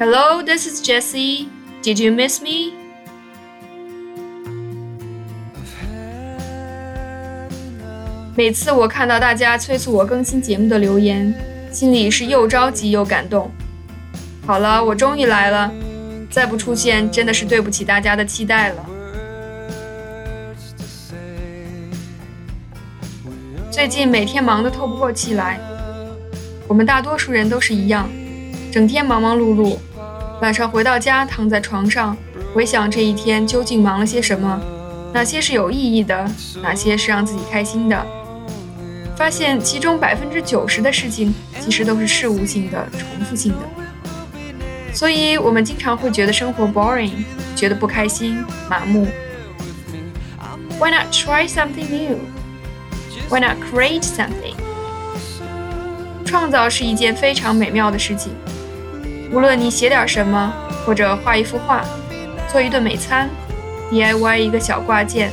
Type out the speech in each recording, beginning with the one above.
Hello, this is Jessie. Did you miss me? 每次我看到大家催促我更新节目的留言，心里是又着急又感动。好了，我终于来了，再不出现真的是对不起大家的期待了。最近每天忙得透不过气来，我们大多数人都是一样，整天忙忙碌碌，晚上回到家躺在床上，回想这一天究竟忙了些什么，哪些是有意义的，哪些是让自己开心的。发现其中百分之九十的事情其实都是事务性的、重复性的，所以我们经常会觉得生活 boring，觉得不开心、麻木。Why not try something new? Why not create something? 创造是一件非常美妙的事情。无论你写点什么，或者画一幅画，做一顿美餐，DIY 一个小挂件。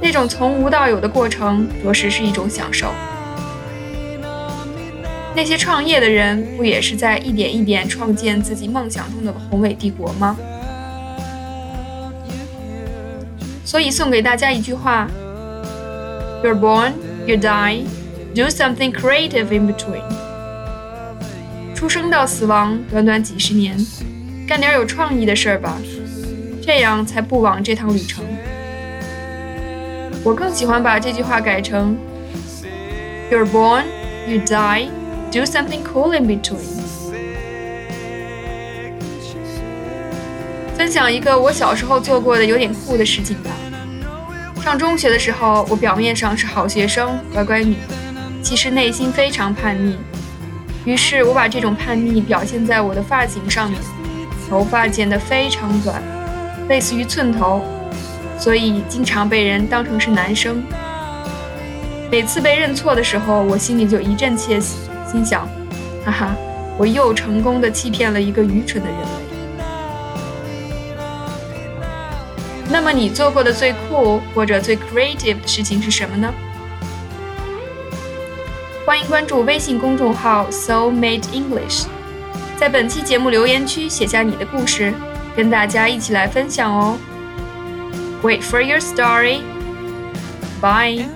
那种从无到有的过程，着实是一种享受。那些创业的人，不也是在一点一点创建自己梦想中的宏伟帝国吗？所以送给大家一句话：You're born, you die, do something creative in between。出生到死亡，短短几十年，干点有创意的事儿吧，这样才不枉这趟旅程。我更喜欢把这句话改成：You're born, you die, do something cool in between。分享一个我小时候做过的有点酷的事情吧。上中学的时候，我表面上是好学生、乖乖女，其实内心非常叛逆。于是我把这种叛逆表现在我的发型上面，头发剪得非常短，类似于寸头。所以经常被人当成是男生。每次被认错的时候，我心里就一阵窃喜，心想：哈哈，我又成功的欺骗了一个愚蠢的人类。那么你做过的最酷或者最 creative 的事情是什么呢？欢迎关注微信公众号 Soul Made English，在本期节目留言区写下你的故事，跟大家一起来分享哦。Wait for your story. Bye.